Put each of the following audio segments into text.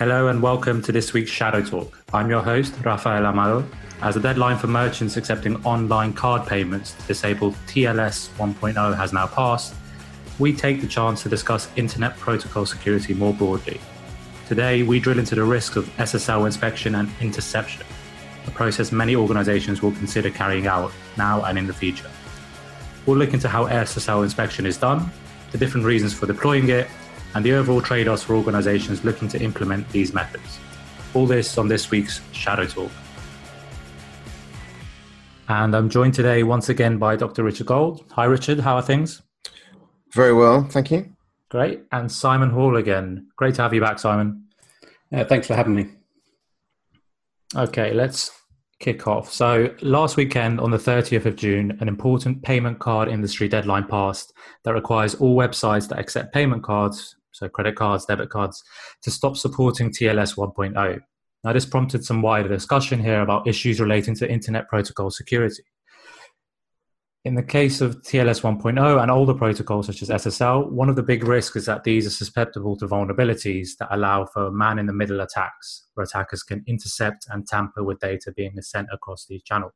Hello and welcome to this week's Shadow Talk. I'm your host, Rafael Amado. As the deadline for merchants accepting online card payments to disable TLS 1.0 has now passed, we take the chance to discuss Internet Protocol security more broadly. Today, we drill into the risks of SSL inspection and interception, a process many organizations will consider carrying out now and in the future. We'll look into how SSL inspection is done, the different reasons for deploying it, and the overall trade offs for organizations looking to implement these methods. All this on this week's Shadow Talk. And I'm joined today once again by Dr. Richard Gold. Hi, Richard. How are things? Very well, thank you. Great. And Simon Hall again. Great to have you back, Simon. Uh, thanks for having me. Okay, let's kick off. So, last weekend on the 30th of June, an important payment card industry deadline passed that requires all websites that accept payment cards so credit cards, debit cards, to stop supporting TLS 1.0. Now, this prompted some wider discussion here about issues relating to Internet Protocol security. In the case of TLS 1.0 and older protocols such as SSL, one of the big risks is that these are susceptible to vulnerabilities that allow for man in the middle attacks, where attackers can intercept and tamper with data being sent across these channels,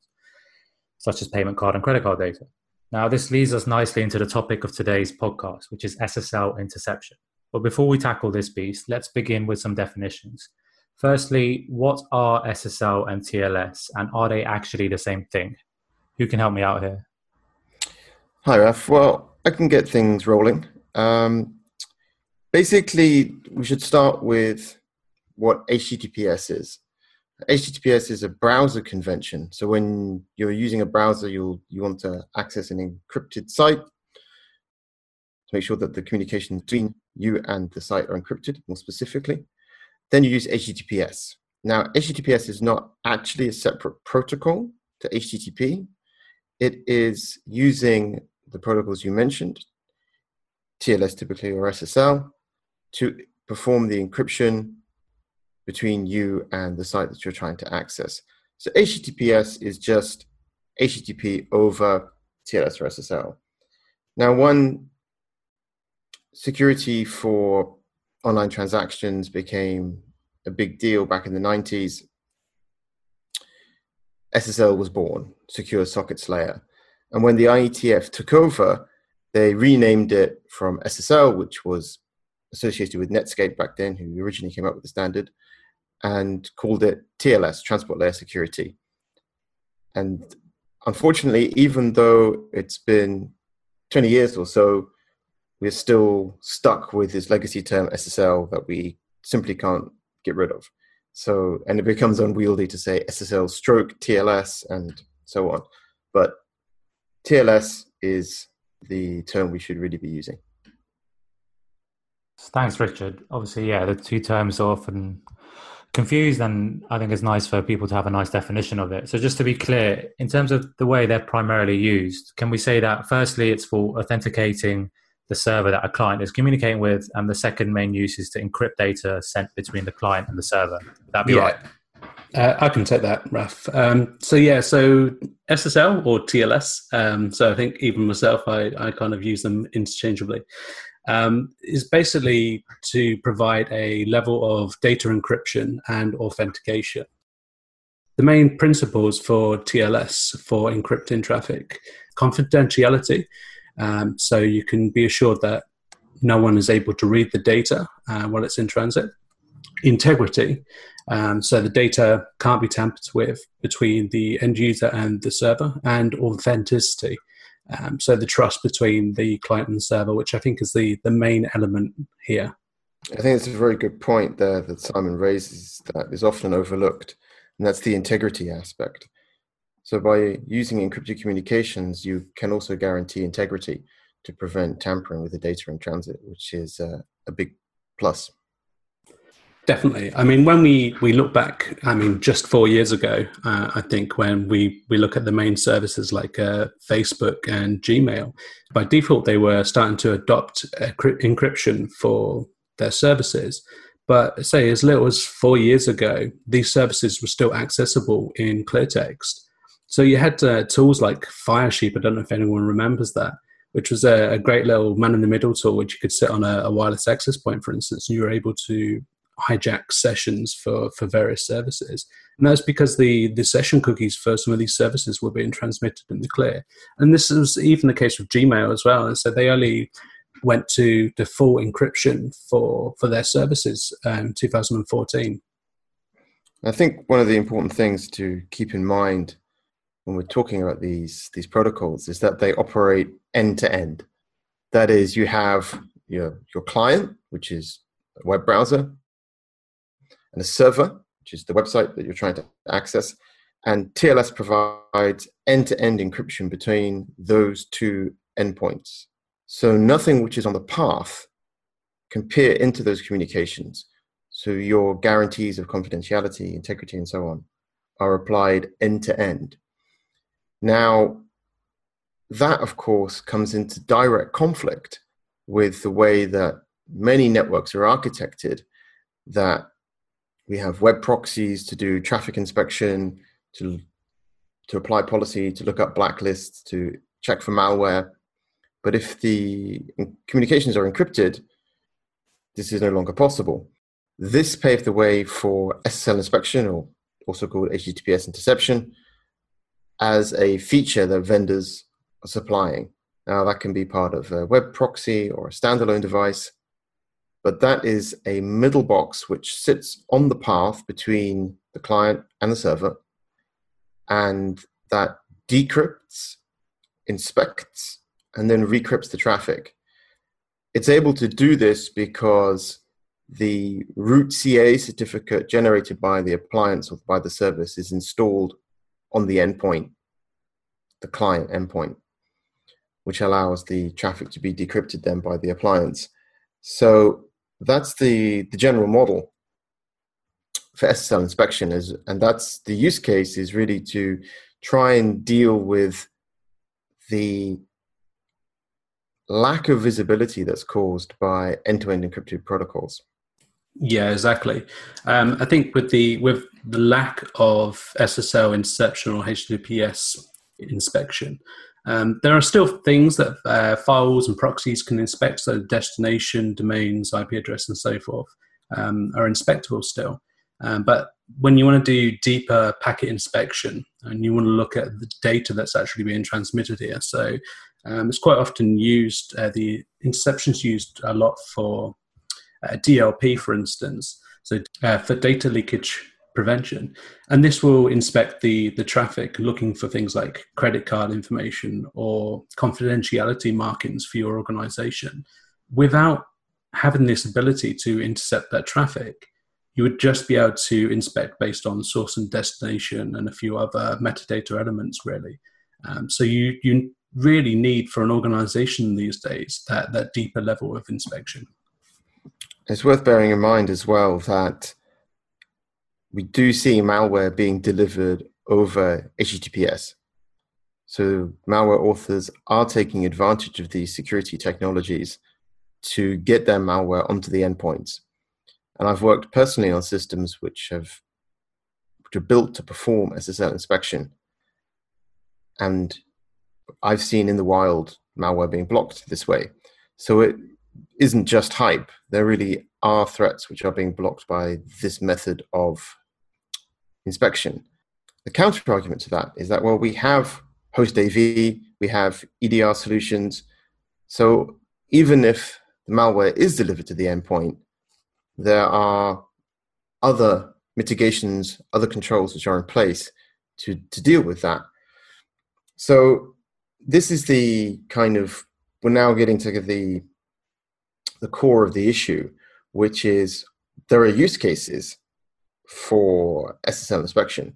such as payment card and credit card data. Now, this leads us nicely into the topic of today's podcast, which is SSL interception. But before we tackle this piece, let's begin with some definitions. Firstly, what are SSL and TLS, and are they actually the same thing? Who can help me out here? Hi, Raf. Well, I can get things rolling. Um, basically, we should start with what HTTPS is. HTTPS is a browser convention. So when you're using a browser, you'll you want to access an encrypted site to make sure that the communication between you and the site are encrypted more specifically. Then you use HTTPS. Now, HTTPS is not actually a separate protocol to HTTP. It is using the protocols you mentioned, TLS typically or SSL, to perform the encryption between you and the site that you're trying to access. So HTTPS is just HTTP over TLS or SSL. Now, one security for online transactions became a big deal back in the 90s, SSL was born, Secure Sockets Layer. And when the IETF took over, they renamed it from SSL, which was associated with Netscape back then, who originally came up with the standard, and called it TLS, Transport Layer Security. And unfortunately, even though it's been 20 years or so we're still stuck with this legacy term SSL that we simply can't get rid of. So, and it becomes unwieldy to say SSL stroke TLS and so on. But TLS is the term we should really be using. Thanks, Richard. Obviously, yeah, the two terms are often confused, and I think it's nice for people to have a nice definition of it. So, just to be clear, in terms of the way they're primarily used, can we say that firstly, it's for authenticating the server that a client is communicating with, and the second main use is to encrypt data sent between the client and the server. Would that be yeah. right? Uh, I can take that, Raf. Um, so yeah, so SSL or TLS. Um, so I think even myself, I, I kind of use them interchangeably. Um, is basically to provide a level of data encryption and authentication. The main principles for TLS for encrypting traffic: confidentiality, um, so you can be assured that no one is able to read the data uh, while it's in transit. Integrity, um, so the data can't be tampered with between the end user and the server, and authenticity. Um, so the trust between the client and the server, which I think is the, the main element here. I think it's a very good point there that Simon raises that is often overlooked, and that's the integrity aspect. So by using encrypted communications, you can also guarantee integrity to prevent tampering with the data in transit, which is uh, a big plus. Definitely. I mean, when we, we look back, I mean, just four years ago, uh, I think when we, we look at the main services like uh, Facebook and Gmail, by default, they were starting to adopt encryption for their services. But say as little as four years ago, these services were still accessible in clear text. So you had uh, tools like Firesheep. I don't know if anyone remembers that, which was a, a great little man in the middle tool, which you could sit on a, a, wireless access point, for instance, and you were able to hijack sessions for, for various services. And that's because the, the session cookies for some of these services were being transmitted in the clear. And this was even the case with Gmail as well. And so they only went to full encryption for, for their services in 2014. I think one of the important things to keep in mind when we're talking about these these protocols is that they operate end to end. That is, you have your your client, which is a web browser, and a server, which is the website that you're trying to access. And TLS provides end to end encryption between those two endpoints. So nothing which is on the path can peer into those communications. So your guarantees of confidentiality, integrity, and so on are applied end to end. Now, that of course comes into direct conflict with the way that many networks are architected that we have web proxies to do traffic inspection to to apply policy to look up blacklists to check for malware. But if the communications are encrypted this is no longer possible. This paved the way for ssl inspection or also called https interception as a feature that vendors are supplying now that can be part of a web proxy or a standalone device but that is a middle box which sits on the path between the client and the server, and that decrypts, inspects, and then recrypts the traffic. It's able to do this because the root CA certificate generated by the appliance or by the service is installed on the endpoint, the client endpoint, which allows the traffic to be decrypted then by the appliance. So that's the, the general model for SSL inspection is, and that's the use case is really to try and deal with the lack of visibility that's caused by end-to-end encrypted protocols. Yeah, exactly. Um, I think with the with the lack of SSL interception or HTTPS inspection, um, there are still things that uh, firewalls and proxies can inspect, so destination, domains, IP address, and so forth um, are inspectable still. Um, but when you want to do deeper packet inspection and you want to look at the data that's actually being transmitted here, so um, it's quite often used, uh, the interception's used a lot for uh, DLP, for instance. So uh, for data leakage prevention. And this will inspect the, the traffic looking for things like credit card information or confidentiality markings for your organization. Without having this ability to intercept that traffic, you would just be able to inspect based on source and destination and a few other metadata elements, really. Um, so you, you really need for an organization these days that, that deeper level of inspection. It's worth bearing in mind as well that we do see malware being delivered over HTTPS. So malware authors are taking advantage of these security technologies to get their malware onto the endpoints. And I've worked personally on systems which have which are built to perform SSL inspection. And I've seen in the wild malware being blocked this way. So it isn't just hype. There really are threats which are being blocked by this method of inspection. The counter argument to that is that, well, we have host AV, we have EDR solutions. So even if the malware is delivered to the endpoint, there are other mitigations, other controls which are in place to, to deal with that. So this is the kind of we're now getting to the the core of the issue, which is there are use cases for SSL inspection,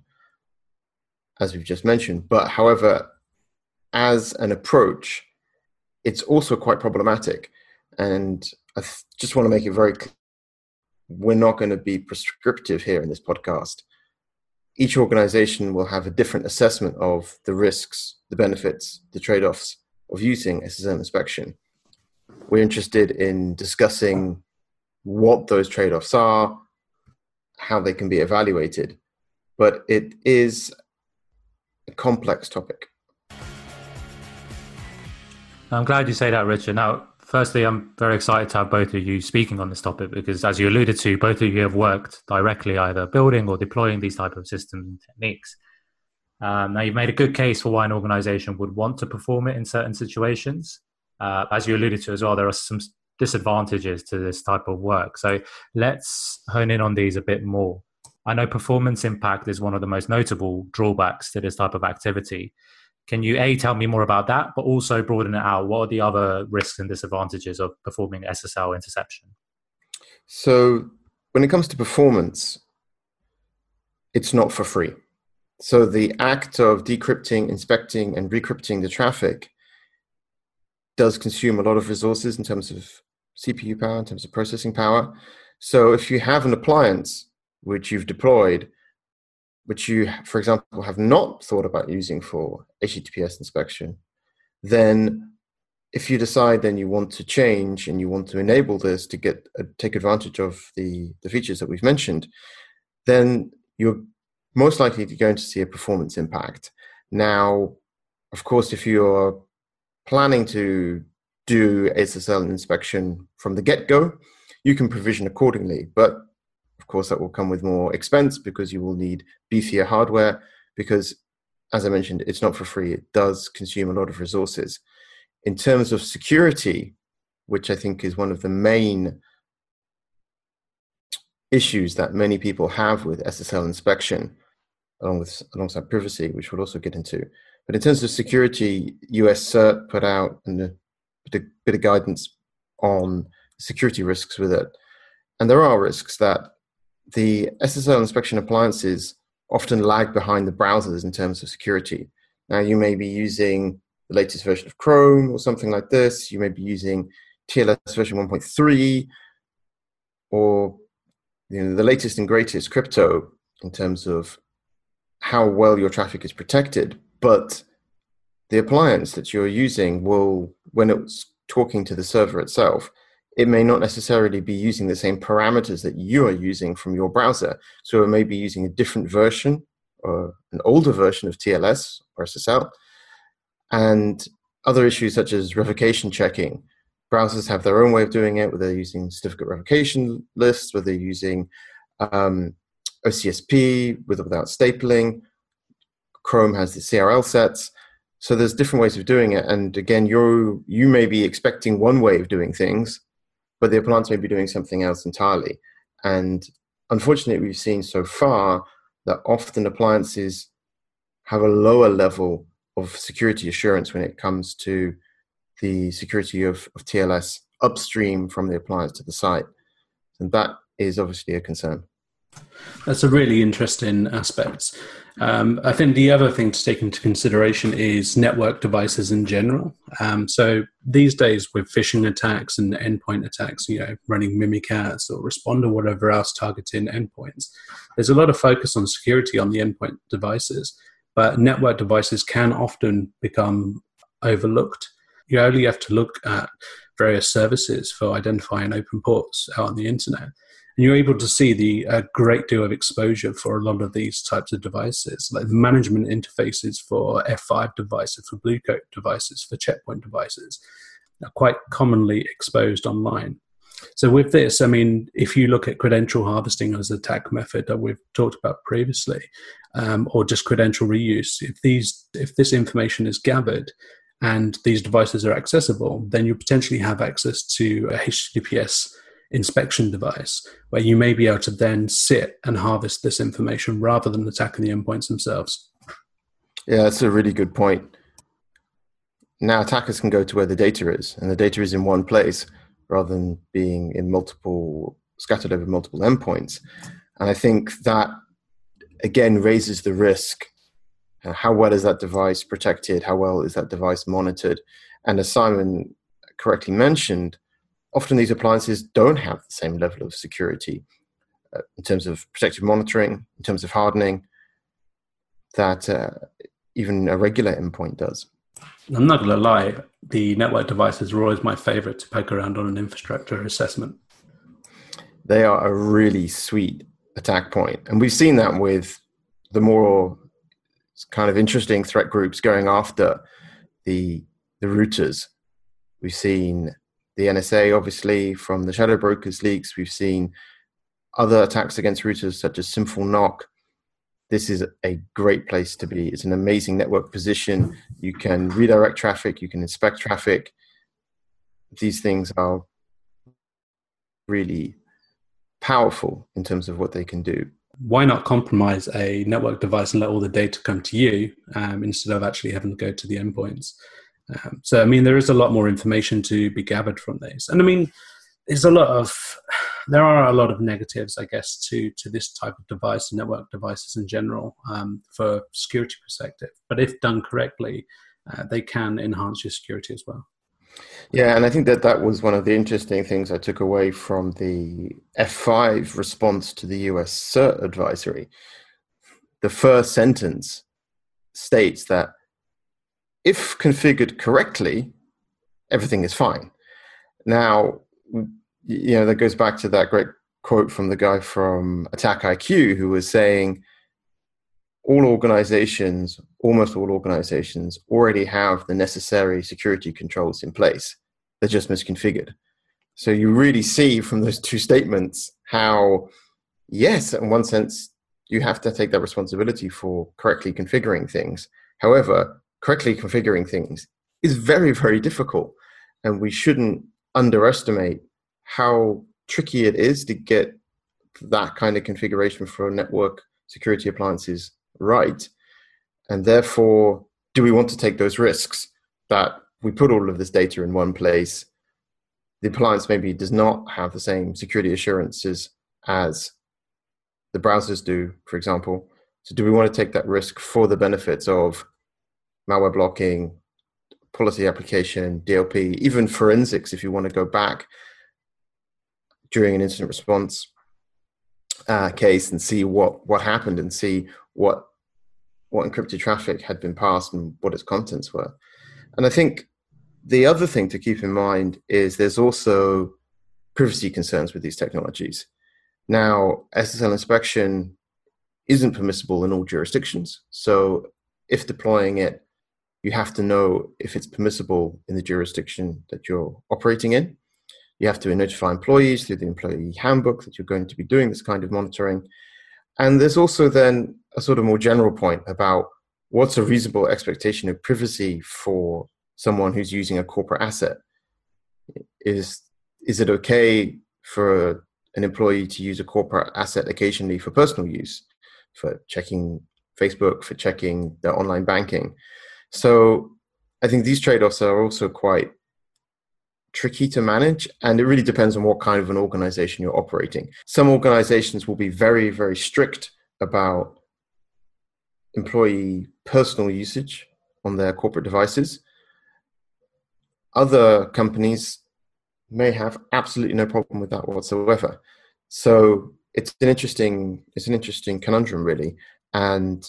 as we've just mentioned. But however, as an approach, it's also quite problematic. And I th- just want to make it very clear we're not going to be prescriptive here in this podcast. Each organization will have a different assessment of the risks, the benefits, the trade offs of using SSL inspection. We're interested in discussing what those trade offs are, how they can be evaluated, but it is a complex topic. I'm glad you say that, Richard. Now, firstly, I'm very excited to have both of you speaking on this topic because, as you alluded to, both of you have worked directly either building or deploying these type of systems and techniques. Um, now, you've made a good case for why an organization would want to perform it in certain situations. Uh, as you alluded to as well, there are some disadvantages to this type of work. So let's hone in on these a bit more. I know performance impact is one of the most notable drawbacks to this type of activity. Can you a tell me more about that, but also broaden it out? What are the other risks and disadvantages of performing SSL interception? So, when it comes to performance, it's not for free. So, the act of decrypting, inspecting, and recrypting the traffic does consume a lot of resources in terms of CPU power, in terms of processing power. So, if you have an appliance which you've deployed which you, for example, have not thought about using for HTTPS inspection, then if you decide then you want to change and you want to enable this to get uh, take advantage of the, the features that we've mentioned, then you're most likely going to see a performance impact. Now, of course, if you're planning to do SSL inspection from the get go, you can provision accordingly. But of course, that will come with more expense because you will need beefier hardware. Because, as I mentioned, it's not for free. It does consume a lot of resources. In terms of security, which I think is one of the main issues that many people have with SSL inspection, along with alongside privacy, which we'll also get into. But in terms of security, US CERT put out a bit of guidance on security risks with it. And there are risks that the SSL inspection appliances often lag behind the browsers in terms of security. Now, you may be using the latest version of Chrome or something like this. You may be using TLS version 1.3 or you know, the latest and greatest crypto in terms of how well your traffic is protected. But the appliance that you're using will, when it's talking to the server itself, it may not necessarily be using the same parameters that you are using from your browser. So it may be using a different version or an older version of TLS or SSL. And other issues such as revocation checking. Browsers have their own way of doing it, whether they're using certificate revocation lists, whether they're using um, OCSP with or without stapling. Chrome has the CRL sets. So there's different ways of doing it. And again, you you may be expecting one way of doing things, but the appliance may be doing something else entirely. And unfortunately, we've seen so far that often appliances have a lower level of security assurance when it comes to the security of, of TLS upstream from the appliance to the site. And that is obviously a concern. That's a really interesting aspect. Um, I think the other thing to take into consideration is network devices in general. Um, so these days, with phishing attacks and endpoint attacks, you know, running Mimikatz or Respond or whatever else targeting endpoints, there's a lot of focus on security on the endpoint devices, but network devices can often become overlooked. You only have to look at various services for identifying open ports out on the internet and you're able to see the a great deal of exposure for a lot of these types of devices, like the management interfaces for F5 devices, for Bluecoat devices, for Check Point devices, are quite commonly exposed online. So with this, I mean, if you look at credential harvesting as an attack method that we've talked about previously, um, or just credential reuse, if these if this information is gathered and these devices are accessible, then you potentially have access to a HTTPS inspection device where you may be able to then sit and harvest this information rather than attacking the endpoints themselves. Yeah, that's a really good point. Now attackers can go to where the data is, and the data is in one place rather than being in multiple, scattered over multiple endpoints. And I think that again raises the risk. Uh, how well is that device protected? How well is that device monitored? And as Simon correctly mentioned, often these appliances don't have the same level of security uh, in terms of protective monitoring, in terms of hardening, that uh, even a regular endpoint does. I'm not going to lie, the network devices are always my favorite to poke around on an infrastructure assessment. They are a really sweet attack point. And we've seen that with the more kind of interesting threat groups going after the, the routers. We've seen the NSA, obviously, from the Shadow Brokers leaks. We've seen other attacks against routers such as SYNful Knock. This is a great place to be. It's an amazing network position. You can redirect traffic, you can inspect traffic. These things are really powerful in terms of what they can do. Why not compromise a network device and let all the data come to you um, instead of actually having to go to the endpoints? Um, so, I mean, there is a lot more information to be gathered from this. And I mean, there's a lot of, there are a lot of negatives, I guess, to, to this type of device, network devices in general, um, for security perspective. But if done correctly, uh, they can enhance your security as well. Yeah, and I think that that was one of the interesting things I took away from the F5 response to the US CERT advisory. The first sentence states that if configured correctly, everything is fine. Now, you know, that goes back to that great quote from the guy from AttackIQ who was saying, all organizations, almost all organizations, already have the necessary security controls in place. They're just misconfigured. So you really see from those two statements how, yes, in one sense, you have to take that responsibility for correctly configuring things. However, correctly configuring things is very, very difficult. And we shouldn't underestimate how tricky it is to get that kind of configuration for network security appliances right. And therefore, do we want to take those risks that we put all of this data in one place? The appliance maybe does not have the same security assurances as the browsers do, for example. So, do we want to take that risk for the benefits of malware blocking, policy application, DLP, even forensics if you want to go back during an incident response uh, case and see what, what happened and see what what encrypted traffic had been passed and what its contents were. And I think the other thing to keep in mind is there's also privacy concerns with these technologies. Now, SSL inspection isn't permissible in all jurisdictions. So if deploying it, you have to know if it's permissible in the jurisdiction that you're operating in. You have to notify employees through the employee handbook that you're going to be doing this kind of monitoring. And there's also then a sort of more general point about what's a reasonable expectation of privacy for someone who's using a corporate asset. Is is it okay for an employee to use a corporate asset occasionally for personal use, for checking Facebook, for checking their online banking? So I think these trade-offs are also quite tricky to manage and it really depends on what kind of an organization you're operating. Some organizations will be very very strict about employee personal usage on their corporate devices. Other companies may have absolutely no problem with that whatsoever. So it's an interesting it's an interesting conundrum really. And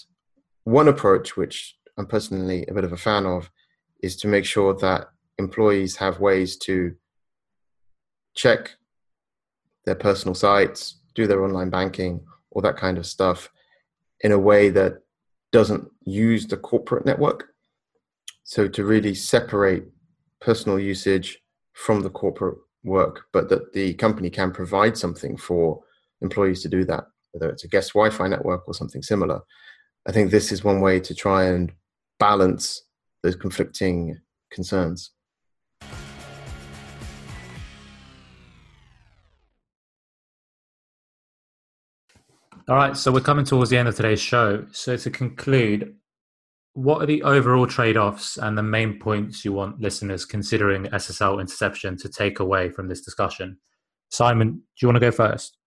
one approach which i'm personally a bit of a fan of is to make sure that employees have ways to check their personal sites, do their online banking, all that kind of stuff in a way that doesn't use the corporate network. So to really separate personal usage from the corporate work, but that the company can provide something for employees to do that, whether it's a guest Wi Fi network or something similar. I think this is one way to try and balance those conflicting concerns. All right, so we're coming towards the end of today's show. So to conclude, what are the overall trade-offs and the main points you want listeners considering SSL interception to take away from this discussion? Simon, do you want to go first?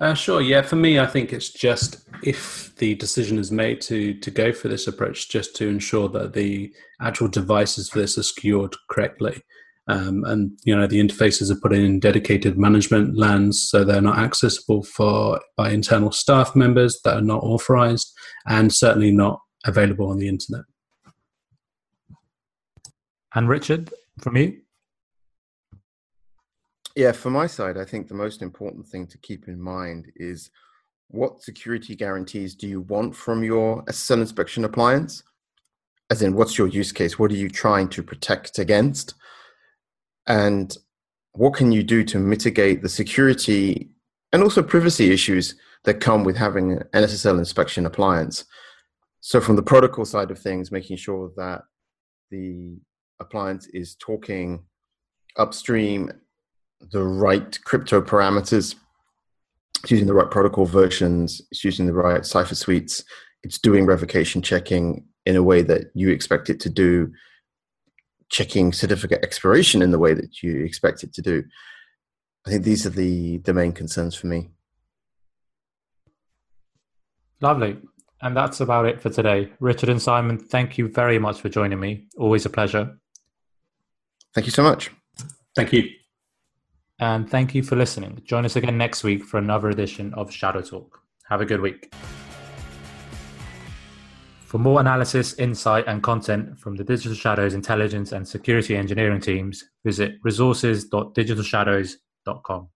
Uh, sure. Yeah, for me, I think it's just if the decision is made to to go for this approach, just to ensure that the actual devices for this are secured correctly. Um, and you know the interfaces are put in dedicated management LANs, so they're not accessible for by internal staff members that are not authorized, and certainly not available on the internet. And Richard, from you. Yeah, from my side, I think the most important thing to keep in mind is what security guarantees do you want from your SSL inspection appliance? As in, what's your use case? What are you trying to protect against? and what can you do to mitigate the security and also privacy issues that come with having an SSL inspection appliance. So, from the protocol side of things, making sure that the appliance is talking upstream the right crypto parameters, it's using the right protocol versions, it's using the right cipher suites, it's doing revocation checking in a way that you expect it to do, checking certificate expiration in the way that you expect it to do. I think these are the, the main concerns for me. Lovely. And that's about it for today. Richard and Simon, thank you very much for joining me. Always a pleasure. Thank you so much. Thank you. And thank you for listening. Join us again next week for another edition of Shadow Talk. Have a good week. For more analysis, insight, and content from the Digital Shadows intelligence and security engineering teams, visit resources.digitalshadows.com.